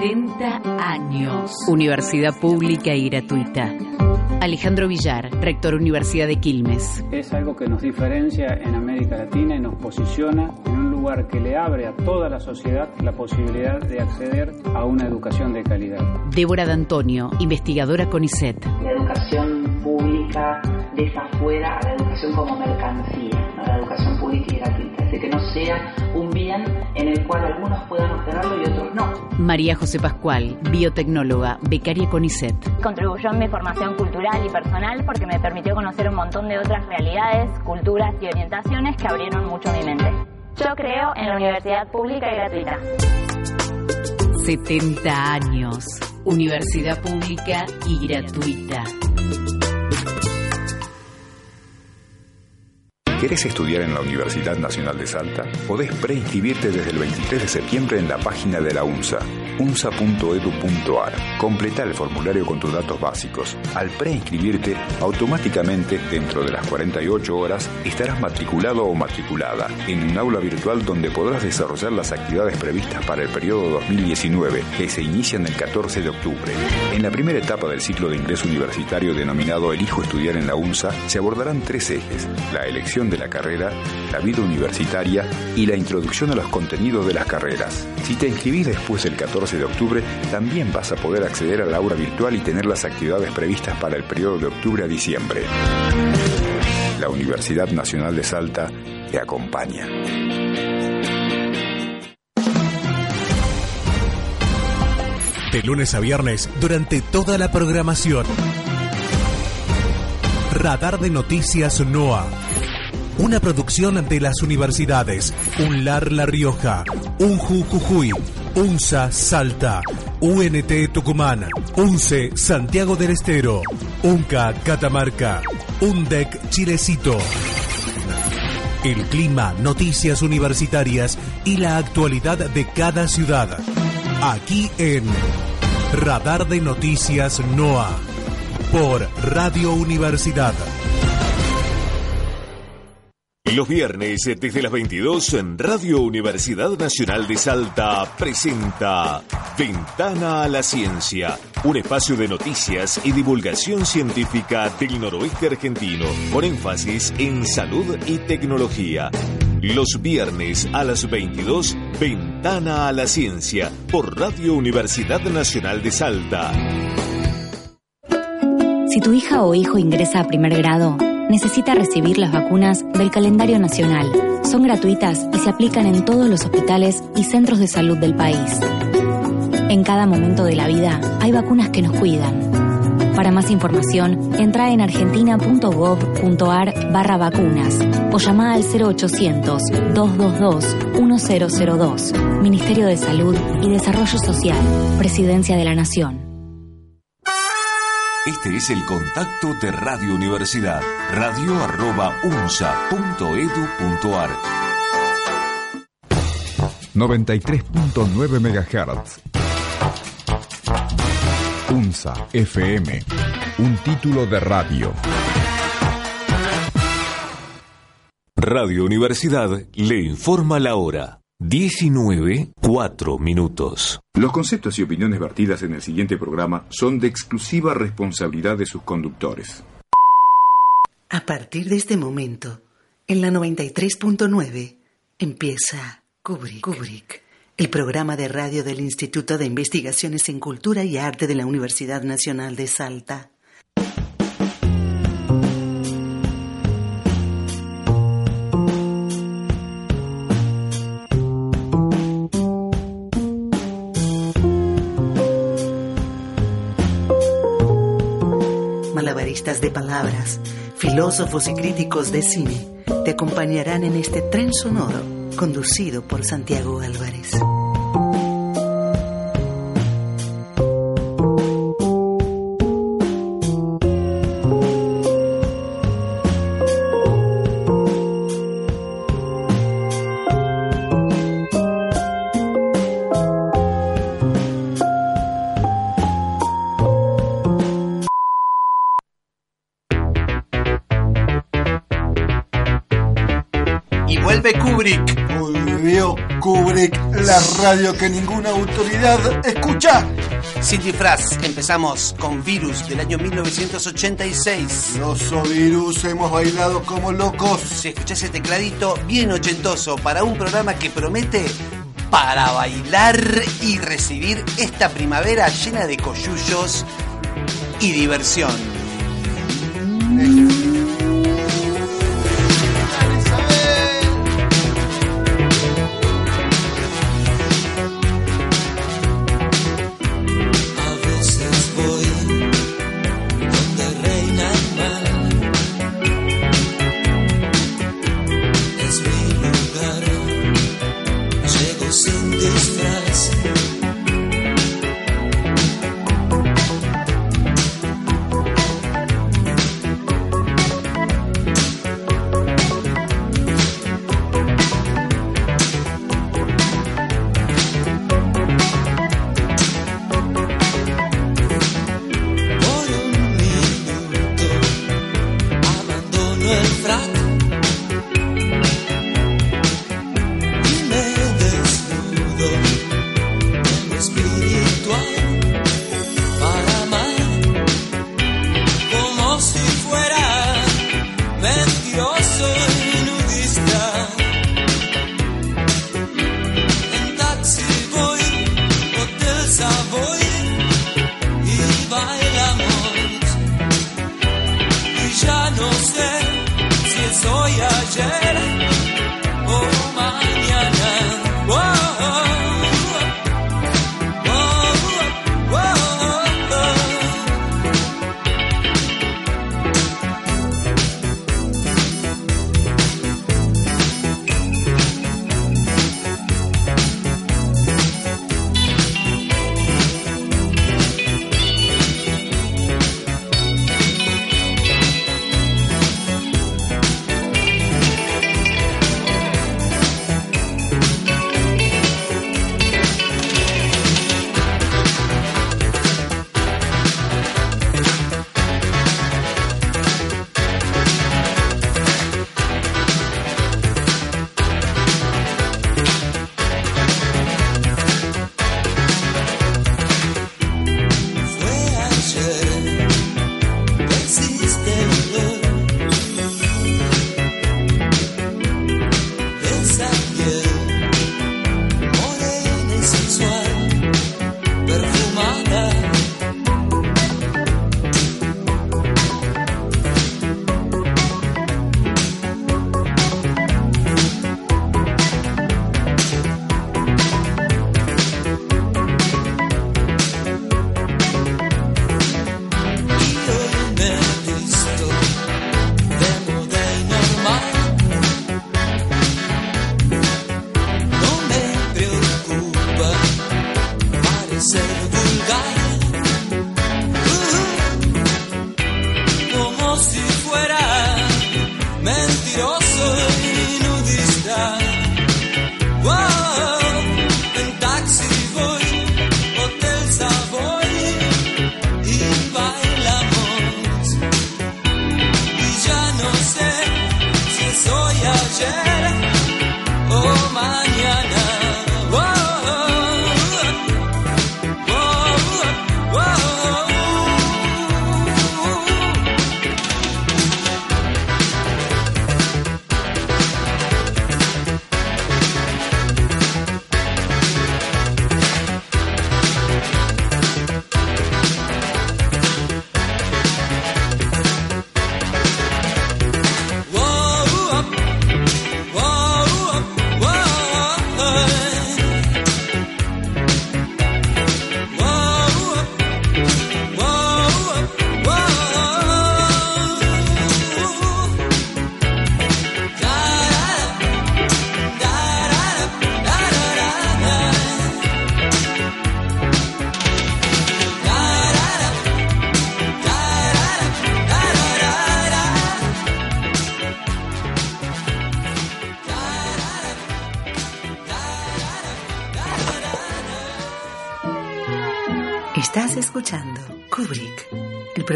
70 años. Universidad pública y gratuita. Alejandro Villar, rector Universidad de Quilmes. Es algo que nos diferencia en América Latina y nos posiciona en un lugar que le abre a toda la sociedad la posibilidad de acceder a una educación de calidad. Débora D'Antonio, investigadora CONICET. La educación pública deja fuera a la educación como mercancía, ¿no? la educación pública y gratuita. Decir, que no sea un bien en el cual algunos puedan obtenerlo y otros no. María José Pascual, biotecnóloga, becaria CONICET. Contribuyó en mi formación cultural y personal porque me permitió conocer un montón de otras realidades, culturas y orientaciones que abrieron mucho mi mente. Yo creo en la universidad pública y gratuita. 70 años. Universidad pública y gratuita. ¿Querés estudiar en la Universidad Nacional de Salta? Podés preinscribirte desde el 23 de septiembre en la página de la UNSA, unsa.edu.ar. Completa el formulario con tus datos básicos. Al preinscribirte, automáticamente, dentro de las 48 horas, estarás matriculado o matriculada en un aula virtual donde podrás desarrollar las actividades previstas para el periodo 2019, que se inician el 14 de octubre. En la primera etapa del ciclo de ingreso universitario denominado Elijo estudiar en la UNSA, se abordarán tres ejes, la elección de la carrera, la vida universitaria y la introducción a los contenidos de las carreras. Si te inscribís después del 14 de octubre, también vas a poder acceder al aula virtual y tener las actividades previstas para el periodo de octubre a diciembre. La Universidad Nacional de Salta te acompaña. De lunes a viernes, durante toda la programación. Radar de Noticias NOA. Una producción de las universidades. UNLAR La Rioja, UNJU Jujuy, UNSA Salta, UNT Tucumán, UNCE Santiago del Estero, UNCA Catamarca, UNDEC Chilecito. El clima, noticias universitarias y la actualidad de cada ciudad. Aquí en Radar de Noticias NOA por Radio Universidad. Los viernes, desde las 22, en Radio Universidad Nacional de Salta presenta Ventana a la Ciencia, un espacio de noticias y divulgación científica del noroeste argentino, con énfasis en salud y tecnología. Los viernes a las 22, Ventana a la Ciencia, por Radio Universidad Nacional de Salta. Si tu hija o hijo ingresa a primer grado, necesita recibir las vacunas del calendario nacional. Son gratuitas y se aplican en todos los hospitales y centros de salud del país. En cada momento de la vida hay vacunas que nos cuidan. Para más información, entra en argentina.gov.ar barra vacunas o llama al 0800-222-1002. Ministerio de Salud y Desarrollo Social, Presidencia de la Nación. Este es el contacto de Radio Universidad, radio.unsa.edu.ar. 93.9 MHz. UNSA FM. Un título de radio. Radio Universidad le informa la hora. 19, 4 minutos. Los conceptos y opiniones vertidas en el siguiente programa son de exclusiva responsabilidad de sus conductores. A partir de este momento, en la 93.9, empieza Kubrick. Kubrick, el programa de radio del Instituto de Investigaciones en Cultura y Arte de la Universidad Nacional de Salta. De palabras, filósofos y críticos de cine te acompañarán en este tren sonoro conducido por Santiago Álvarez. Radio que ninguna autoridad escucha. Sin disfraz, empezamos con Virus del año 1986. Los Virus hemos bailado como locos. Si escuchás ese tecladito bien ochentoso para un programa que promete para bailar y recibir esta primavera llena de coyullos y diversión.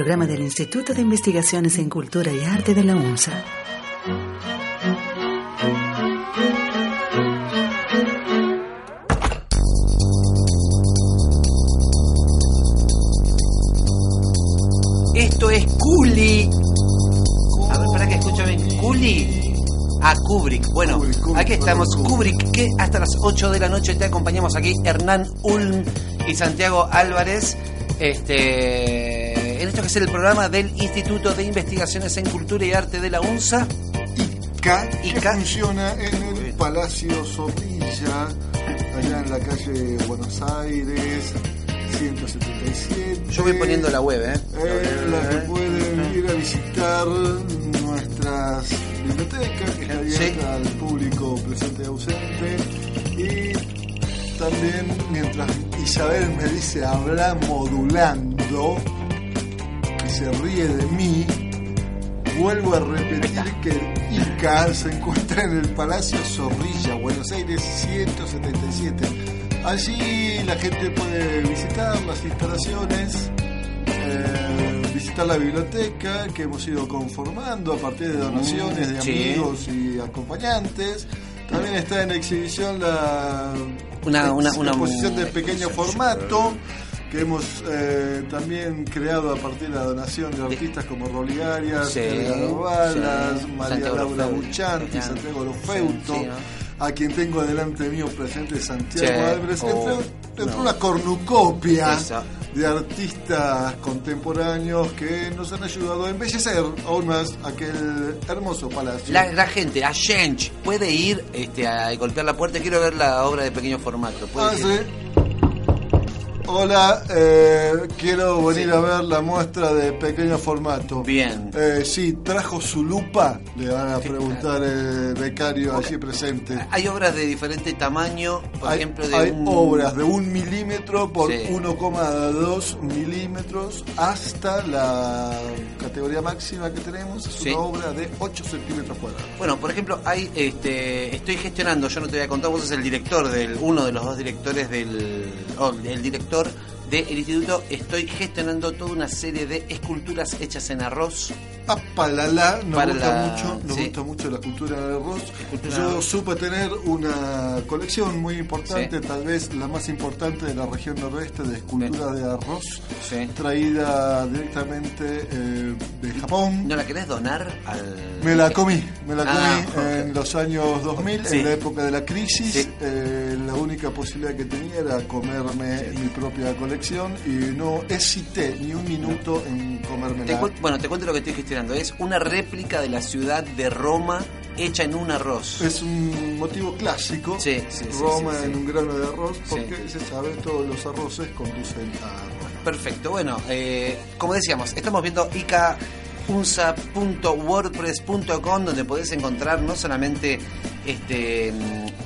programa del Instituto de Investigaciones en Cultura y Arte de la UNSA. Esto es Culi. A ver, para que escucho bien. Culi. A Kubrick. Bueno, aquí estamos. Kubrick. Kubrick, que hasta las 8 de la noche te acompañamos aquí. Hernán Ulm y Santiago Álvarez. Este en esto que es el programa del Instituto de Investigaciones en Cultura y Arte de la UNSA. ICA, que funciona en el Palacio Zorrilla, allá en la calle Buenos Aires, 177. Yo voy poniendo la web, ¿eh? Eh, la que pueden ir a visitar nuestras bibliotecas, que está abierta al público presente y ausente. Y también, mientras Isabel me dice habla modulando, se ríe de mí, vuelvo a repetir que el ICA se encuentra en el Palacio Zorrilla, Buenos Aires 177. Allí la gente puede visitar las instalaciones, eh, visitar la biblioteca que hemos ido conformando a partir de donaciones de Mm, sí. amigos y acompañantes. También está en exhibición la, Una- una- ex- una- exposición de pequeño formato que hemos eh, también creado a partir de la donación de artistas como Rolly Arias, Sí, Balas, sí. María Santiago Laura Buchanti. Santiago Lofeuto, Sí, a quien tengo delante mío presente Santiago. Álvarez, Oh, entre, no. una cornucopia de artistas contemporáneos que nos han ayudado a embellecer aún más aquel hermoso palacio. La, la gente, la gente, puede ir este, a golpear la puerta. Quiero ver la obra de pequeño formato. ¿Puede Ah, ir? Hola, eh, quiero venir a ver la muestra de pequeño formato. Bien. Eh, sí, trajo su lupa, le van a preguntar el becario allí presente. Hay obras de diferente tamaño, por hay, ejemplo, de hay un... obras de un milímetro por Sí. 1,2 milímetros hasta la categoría máxima que tenemos, es Sí. una obra de 8 centímetros cuadrados. Bueno, por ejemplo, hay, este, estoy gestionando, yo no te voy a contar, vos sos el director del, uno de los dos directores del, o el director del instituto, estoy gestionando toda una serie de esculturas hechas en arroz. Apalala, nos Para gusta la- mucho, nos sí. gusta mucho la cultura del arroz. Escultura Yo de supe tener una colección muy importante, Sí. tal vez la más importante de la región noroeste de escultura de arroz, Sí. traída directamente eh, de Japón. ¿No la querés donar al...? Me la comí, me la comí Ah, ok. en los años 2000, Sí. en la época de la crisis. Eh, la única posibilidad que tenía era comerme mi propia colección y no hesité ni un minuto en Te comérmela. cu- bueno, te cuento lo que estoy gestionando. Es una réplica de la ciudad de Roma hecha en un arroz. Es un motivo clásico. Sí, sí, sí, Roma en un grano de arroz, porque se sabe, todos los arroces conducen a Roma. Perfecto, bueno, eh, como decíamos, estamos viendo icaunsa.wordpress.com donde podés encontrar no solamente este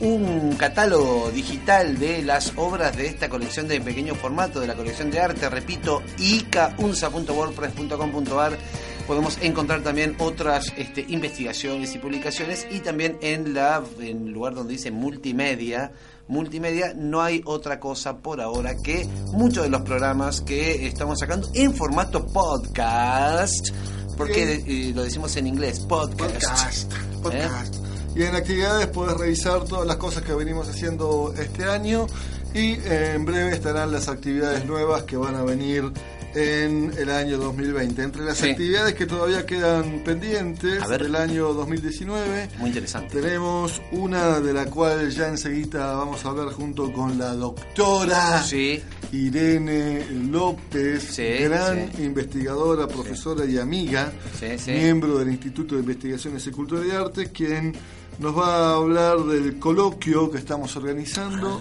un catálogo digital de las obras de esta colección de pequeño formato, de la colección de arte, repito, icaunsa.wordpress.com.ar podemos encontrar también otras este, investigaciones y publicaciones y también en la en el lugar donde dice multimedia. Multimedia no hay otra cosa por ahora que muchos de los programas que estamos sacando en formato podcast porque eh, lo decimos en inglés podcast, Podcast, ¿Eh? Y en actividades podés revisar todas las cosas que venimos haciendo este año y eh, en breve estarán las actividades nuevas que van a venir en el año 2020. Entre las Sí. actividades que todavía quedan pendientes del año 2019, muy interesante. tenemos una de la cual ya enseguida vamos a hablar junto con la doctora sí. Irene López, Sí, gran investigadora, profesora y amiga, miembro del Instituto de Investigaciones y Cultura y Arte, quien nos va a hablar del coloquio que estamos organizando,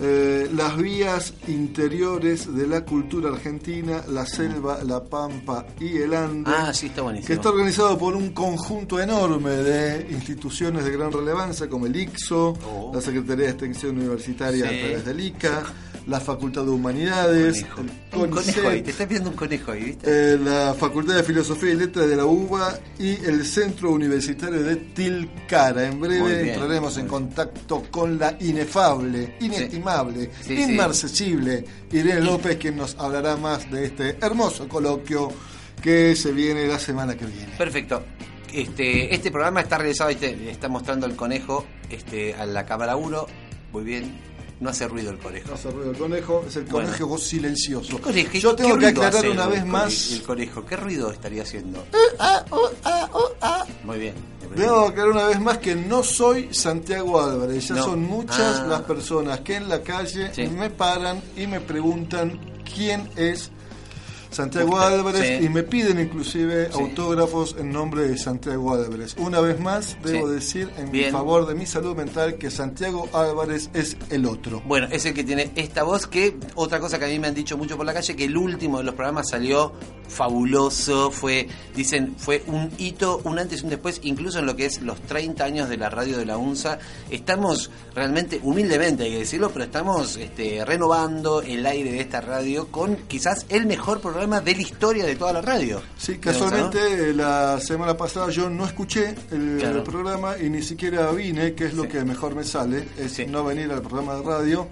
eh, las vías interiores de la cultura argentina, la selva, la pampa y el ande. ah sí está buenísimo Que está organizado por un conjunto enorme de instituciones de gran relevancia como el ICSO, Oh. la Secretaría de Extensión Universitaria Sí. a través del ICA, la Facultad de Humanidades, Conejo. el un conejo ahí, te estás pidiendo un conejo ahí ¿viste? eh, la Facultad de Filosofía y Letras de la UBA y el Centro Universitario de Tilcara. En breve bien, entraremos en contacto con la inefable, inestimable, Sí, sí. inmarcesible Irene López, quien nos hablará más de este hermoso coloquio que se viene la semana que viene. Perfecto. Este, este programa está realizado, le está mostrando el conejo este, a la cámara 1. Muy bien. No hace ruido el conejo. No hace ruido el conejo, es el Bueno. conejo silencioso. Conejo, Yo ¿qué tengo que aclarar una vez más. El conejo, ¿qué ruido estaría haciendo? Muy bien. Debo aclarar una vez más que no soy Santiago Álvarez. Ya No. son muchas Ah. las personas que en la calle Sí. me paran y me preguntan quién es Santiago Álvarez sí. y me piden inclusive Sí. autógrafos en nombre de Santiago Álvarez. Una vez más, debo Sí. decir en Bien. favor de mi salud mental que Santiago Álvarez es el otro. Bueno, es el que tiene esta voz que, otra cosa que a mí me han dicho mucho por la calle, que el último de los programas salió fabuloso, fue, dicen, fue un hito, un antes y un después, incluso en lo que es los 30 años de la radio de la UNSA. Estamos realmente, humildemente hay que decirlo, pero estamos este, renovando el aire de esta radio con quizás el mejor programa de la historia de toda la radio. Sí, casualmente eh, la semana pasada yo no escuché el, Claro. programa y ni siquiera vine, que es lo que mejor me sale, es no venir al programa de radio,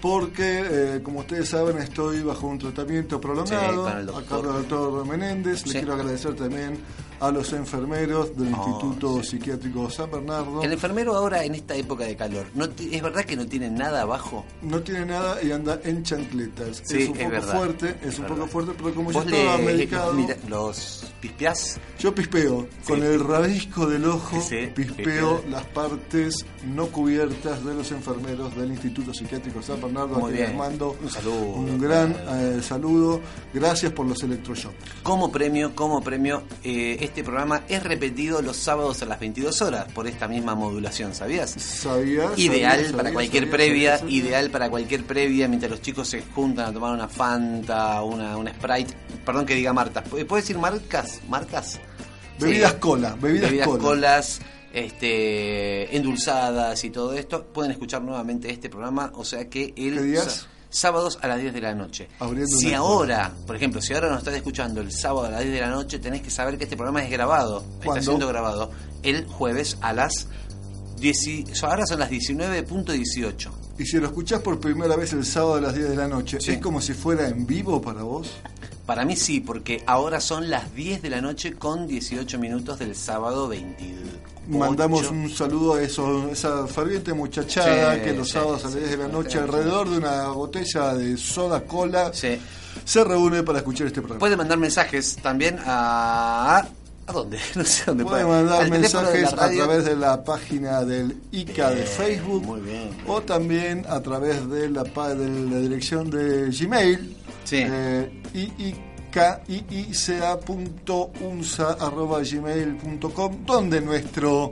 porque eh, como ustedes saben estoy bajo un tratamiento prolongado Sí, a cargo del doctor Menéndez. Le quiero agradecer también a los enfermeros del Oh, Instituto Psiquiátrico San Bernardo. El enfermero ahora en esta época de calor, ¿no ti- ¿es verdad que no tiene nada abajo? No tiene nada y anda en chancletas. Es un es poco verdad. fuerte, es, Es un verdad. poco fuerte, pero como yo ¿Vos estaba medicado... mira, los pispiás? Yo pispeo, con el rabisco del ojo, Sí, pispeo las partes no cubiertas de los enfermeros del Instituto Psiquiátrico San Bernardo, a Muy quienes bien. mando Un saludo. un gran eh, saludo. Gracias por los electroshocks. Como premio, como premio, eh, este programa es repetido los sábados a las 22 horas por esta misma modulación, ¿sabías? ¿Sabías? Ideal Sabía, para sabía, cualquier sabía, previa, sabía, sabía. ideal para cualquier previa mientras los chicos se juntan a tomar una Fanta, una, una Sprite. Perdón que diga Marta. ¿Puedo decir marcas? ¿Marcas? Bebidas Sí. cola, bebidas, cola. colas, este, endulzadas y todo esto. Pueden escuchar nuevamente este programa, o sea que el sábados a las 10 de la noche. Abriendo si ahora, por ejemplo, si ahora nos estás escuchando el sábado a las 10 de la noche, tenés que saber que este programa es grabado, está siendo grabado el jueves a las 10, ahora son las 19.18. Y si lo escuchás por primera vez el sábado a las 10 de la noche, Sí. ¿es como si fuera en vivo para vos? Para mí sí, porque ahora son las 10 de la noche con 18 minutos del sábado 22. Mandamos un saludo a eso, esa ferviente muchachada Sí, que los sí, sábados a las sí, 10 de la noche alrededor de una botella de soda cola se reúne para escuchar este programa. Puede mandar mensajes también a... ¿A dónde? No sé dónde Puede puede. mandar mensajes a través de la página del ICA de Facebook muy bien. o también a través de la, de la dirección de Gmail Sí. eh, iica.unsa.gmail.com donde nuestro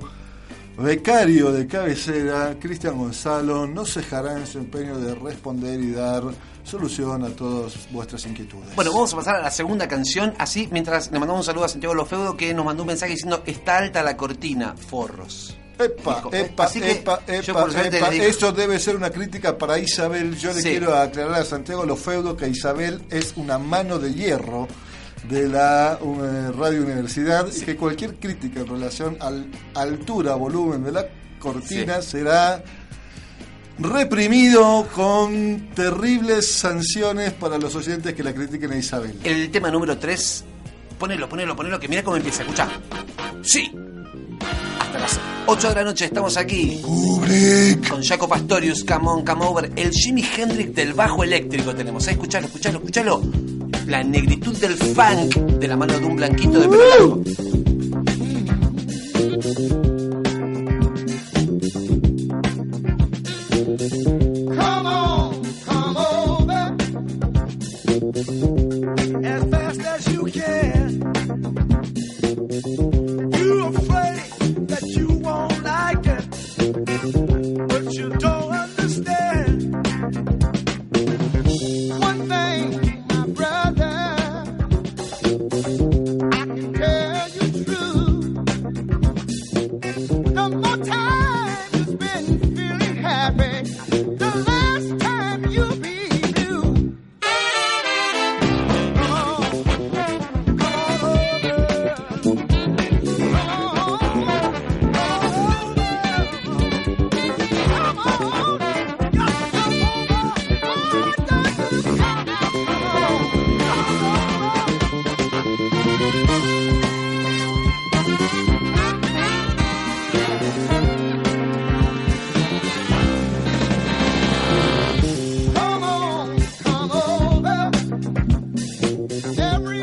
becario de cabecera, Cristian Gonzalo, no cejará en su empeño de responder y dar solución a todas vuestras inquietudes. Bueno, vamos a pasar a la segunda canción. Así, mientras le mandamos un saludo a Santiago Lofeudo que nos mandó un mensaje diciendo: Está alta la cortina, forros. Epa, epa, así que epa, epa, epa. digo- Esto debe ser una crítica para Isabel. Yo le Sí. quiero aclarar a Santiago Lofeudo que Isabel es una mano de hierro de la eh, Radio Universidad y que cualquier crítica en relación al altura, volumen de la cortina será reprimido con terribles sanciones para los oyentes que la critiquen a Isabel. El tema número 3, ponelo, ponelo, ponelo, que mira cómo empieza, escuchá. Sí. Hasta las 8 de la noche estamos aquí. Con Jaco Pastorius, Come On, Come Over. El Jimi Hendrix del bajo eléctrico tenemos. ¿Eh? Escuchalo, escuchalo, escuchalo. La negritud del funk de la mano de un blanquito de pelo largo. Come on, come over as fast as you can.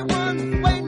one way.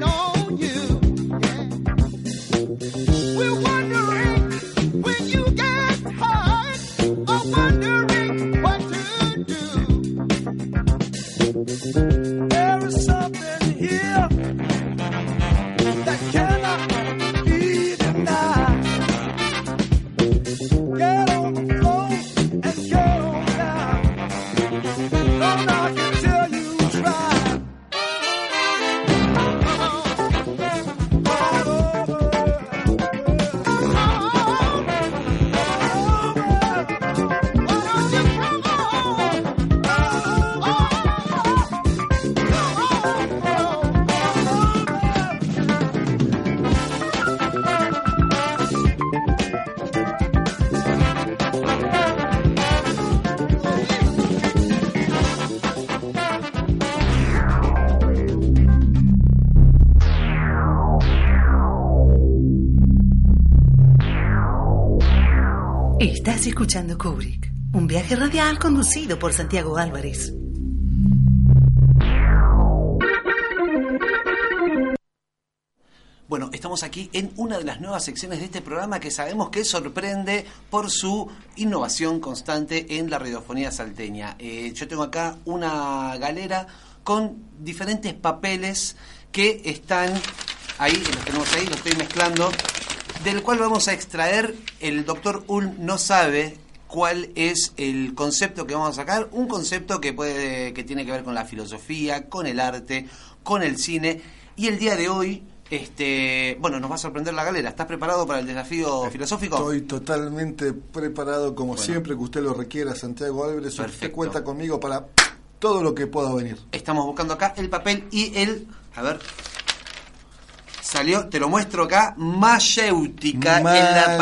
Estás escuchando Kubrick, un viaje radial conducido por Santiago Álvarez. Bueno, estamos aquí en una de las nuevas secciones de este programa que sabemos que sorprende por su innovación constante en la radiofonía salteña. Eh, yo tengo acá una galera con diferentes papeles que están ahí, los tenemos ahí, los estoy mezclando, del cual vamos a extraer, el doctor Ulm no sabe cuál es el concepto que vamos a sacar, un concepto que puede que tiene que ver con la filosofía, con el arte, con el cine y el día de hoy este, bueno, nos va a sorprender la galera. ¿Estás preparado para el desafío filosófico? Estoy totalmente preparado, como Bueno. siempre que usted lo requiera, Santiago Álvarez. Usted cuenta conmigo para todo lo que pueda venir. Estamos buscando acá el papel y el. A ver. Salió, te lo muestro acá, mayéutica en la.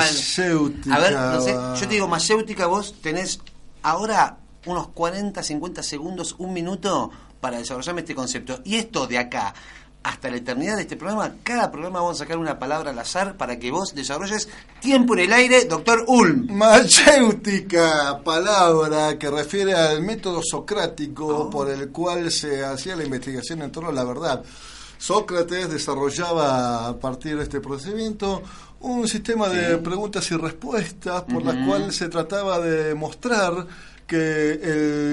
A ver, no sé, yo te digo mayéutica, vos tenés ahora unos 40, 50 segundos, un minuto para desarrollarme este concepto. Y esto de acá hasta la eternidad de este programa, cada programa vamos a sacar una palabra al azar para que vos desarrolles tiempo en el aire, doctor Ulm. Mayéutica, palabra que refiere al método socrático por el cual se hacía la investigación en torno a la verdad. Sócrates desarrollaba a partir de este procedimiento un sistema de preguntas y respuestas por las cuales se trataba de mostrar que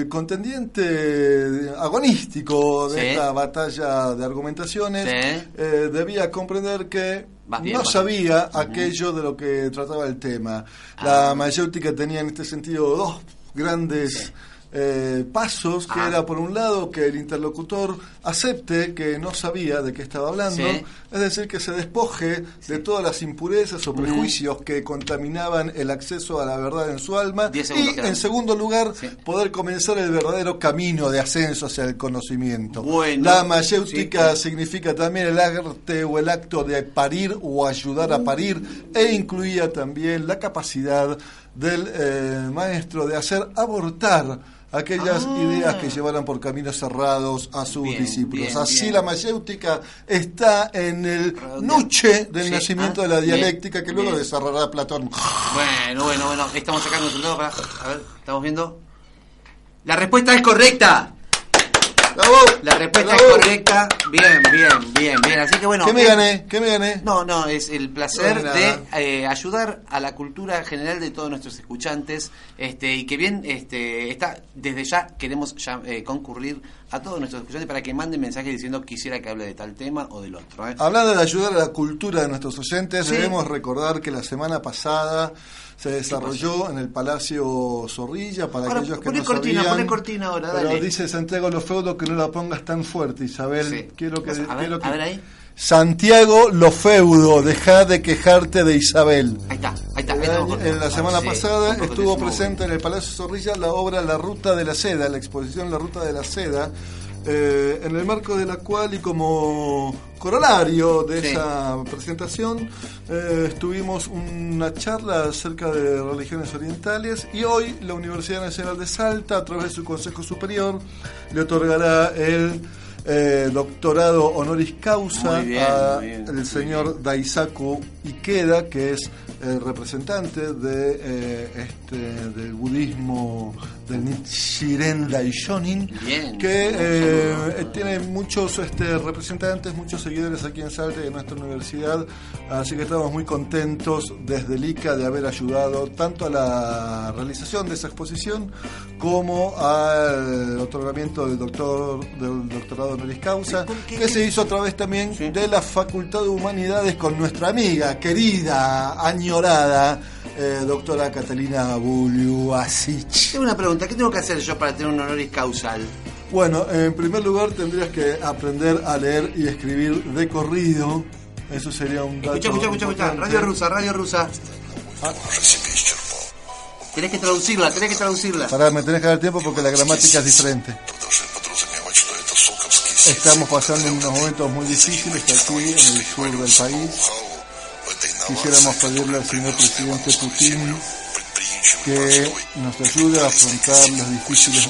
el contendiente agonístico de Sí. esta batalla de argumentaciones Sí. eh, debía comprender que bien, no sabía aquello de lo que trataba el tema. La mayéutica tenía en este sentido dos grandes eh, pasos, que era por un lado que el interlocutor acepte que no sabía de qué estaba hablando, Sí. es decir, que se despoje de todas las impurezas o prejuicios que contaminaban el acceso a la verdad en su alma y quedan. en segundo lugar poder comenzar el verdadero camino de ascenso hacia el conocimiento. Bueno, la mayéutica significa también el arte o el acto de parir o ayudar a parir e incluía también la capacidad del eh, maestro de hacer abortar aquellas Ah. ideas que llevaran por caminos cerrados a sus Bien, discípulos. bien, Así bien. la mayéutica está en el nuche del Sí, nacimiento ah, de la dialéctica que luego desarrollará Platón. Bueno, bueno, bueno, estamos sacando el resultado para. A ver, estamos viendo. La respuesta es correcta. La respuesta es correcta. Bien, bien, bien, bien. Así que bueno. ¿Qué me eh, gané? ¿Qué me gané? No, no, es el placer No, de eh, ayudar a la cultura general de todos nuestros escuchantes este y que bien este está desde ya queremos ya, eh, concurrir a todos nuestros escuchantes para que manden mensajes diciendo quisiera que hable de tal tema o del otro. ¿eh? Hablando de ayudar a la cultura de nuestros oyentes, Sí. debemos recordar que la semana pasada se desarrolló en el Palacio Zorrilla para Ahora, aquellos que no cortina, sabían. poné cortina ahora, pero dale. dice Santiago Lofeudo que no la pongas tan fuerte, Isabel. Sí. Quiero que, A ver, quiero que- a ver ahí. Santiago Lofeudo, deja de quejarte de Isabel. Ahí está, en la semana pasada estuvo presente en el Palacio Zorrilla la obra La Ruta de la Seda, la exposición La Ruta de la Seda, eh, en el marco de la cual y como corolario de Sí. esa presentación eh, estuvimos una charla acerca de religiones orientales y hoy la Universidad Nacional de Salta, a través de su Consejo Superior, le otorgará el eh, doctorado honoris causa Muy bien, a muy bien, el muy señor Daisaku Ikeda, que es el representante de eh, este del budismo del Nichiren Daishonin, Bien. que eh, tiene muchos este, representantes, muchos seguidores aquí en Salta y en nuestra universidad, así que estamos muy contentos desde el ICA de haber ayudado tanto a la realización de esa exposición como al otorgamiento del doctor del doctorado honoris causa, que se hizo a través también de la Facultad de Humanidades con nuestra amiga, querida, añorada, eh, doctora Catalina Buliuasic. Tengo una pregunta, ¿qué tengo que hacer yo para tener un honoris causal? Bueno, en primer lugar tendrías que aprender a leer y escribir de corrido. Eso sería un dato Escucha, escucha, escucha, escucha. Radio rusa, radio rusa. Ah. Tenés que traducirla, tenés que traducirla. Pará, me tenés que dar tiempo porque la gramática es diferente. Estamos pasando unos momentos muy difíciles aquí en el sur del país. Quisiéramos pedirle al señor presidente Putin que nos ayude a afrontar los difíciles,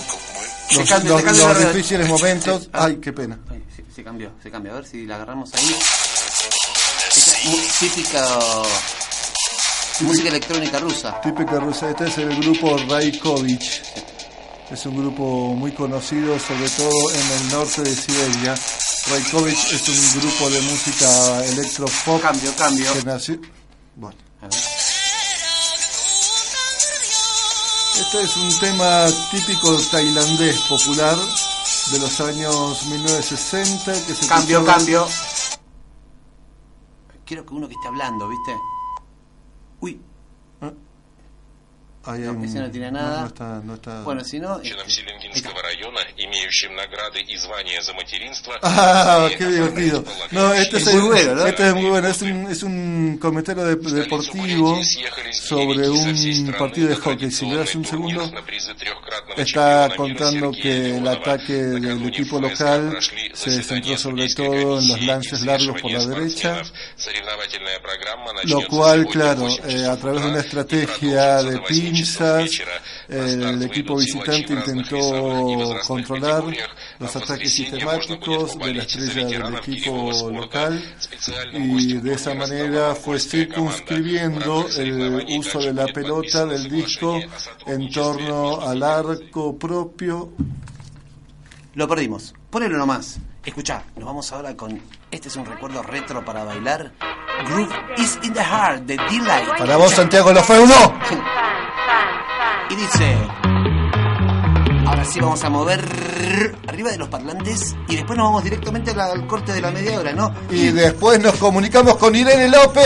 los, los- difíciles momentos. Ay, qué pena. Se, se cambió, se cambió. A ver si la agarramos ahí. Esta típica música electrónica rusa. Típica rusa, este es el grupo Raikovich. Es un grupo muy conocido, sobre todo en el norte de Siberia. Raikovich es un grupo de música electropop. Cambio, cambio. Que nació. Bueno. A ver. Este es un tema típico tailandés popular de los años 1960 que se Cambio, cambio. Quiero que uno que esté hablando, ¿viste? Uy, Ahí hay un- ese no tiene nada. No, está, no está- bueno, si no... Женщинам Селенгинского района, имеющим награды и звания за материнство. Ah, и qué divertido. No, este es, Es muy bueno, ¿no? este es muy bueno. Es un, es un comentario de- deportivo sobre un partido de hockey. Si le das un segundo, está contando que el ataque del equipo local se centró sobre todo en los lances largos por la derecha, lo cual, claro, eh, a través de una estrategia de pinzas, el equipo visitante intentó controlar los ataques sistemáticos de la estrella del equipo local y de esa manera fue circunscribiendo el uso de la pelota del disco en torno al arco propio. Lo perdimos. Ponelo nomás. Escuchá, nos vamos ahora con... Este es un recuerdo retro para bailar. Groove is in the heart de D-Light. Para vos, Santiago Lo Feudo. Dice... Ahora sí vamos a mover arriba de los parlantes y después nos vamos directamente al corte de la media hora, ¿no? Y después nos comunicamos con Irene López.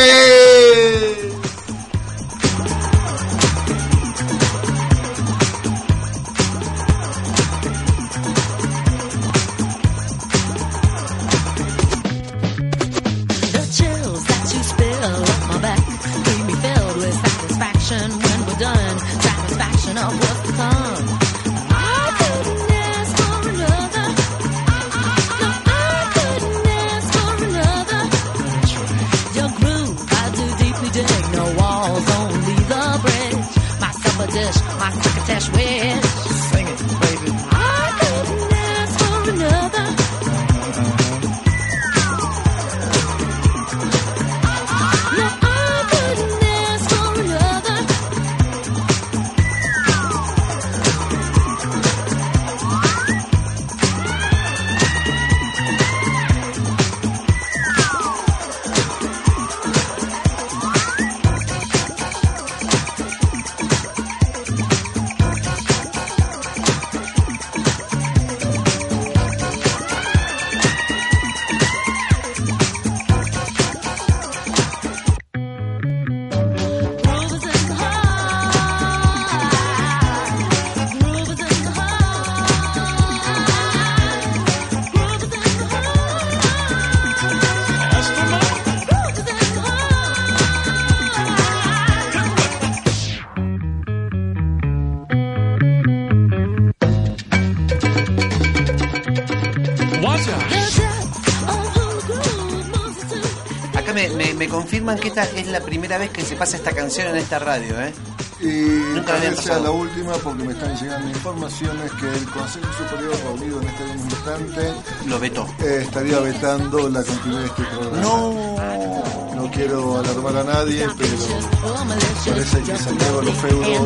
Esta es la primera vez que se pasa esta canción en esta radio, ¿eh? Y Nunca tal vez sea la última porque me están llegando informaciones que el Consejo Superior reunido en este mismo instante Lo vetó. eh, estaría vetando la continuidad de este programa. No. No quiero alarmar a nadie, pero parece que Santiago Lo Feudo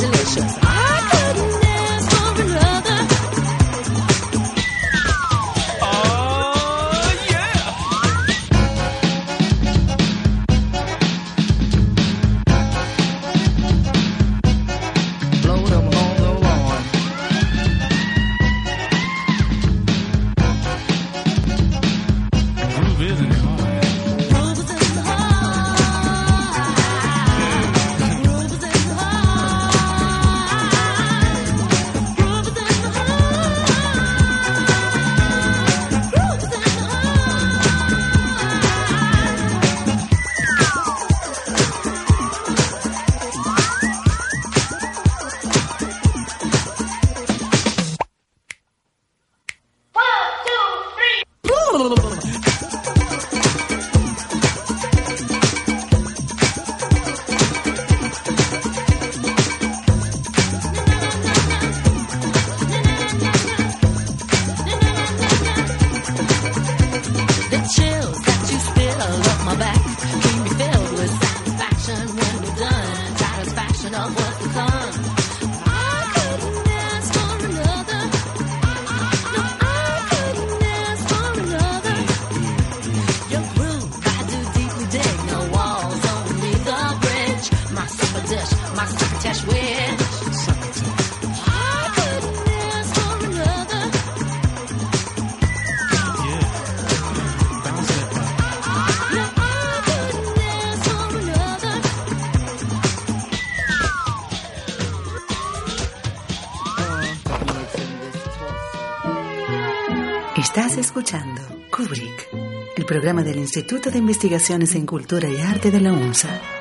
del Instituto de Investigaciones en Cultura y Arte de la UNSA.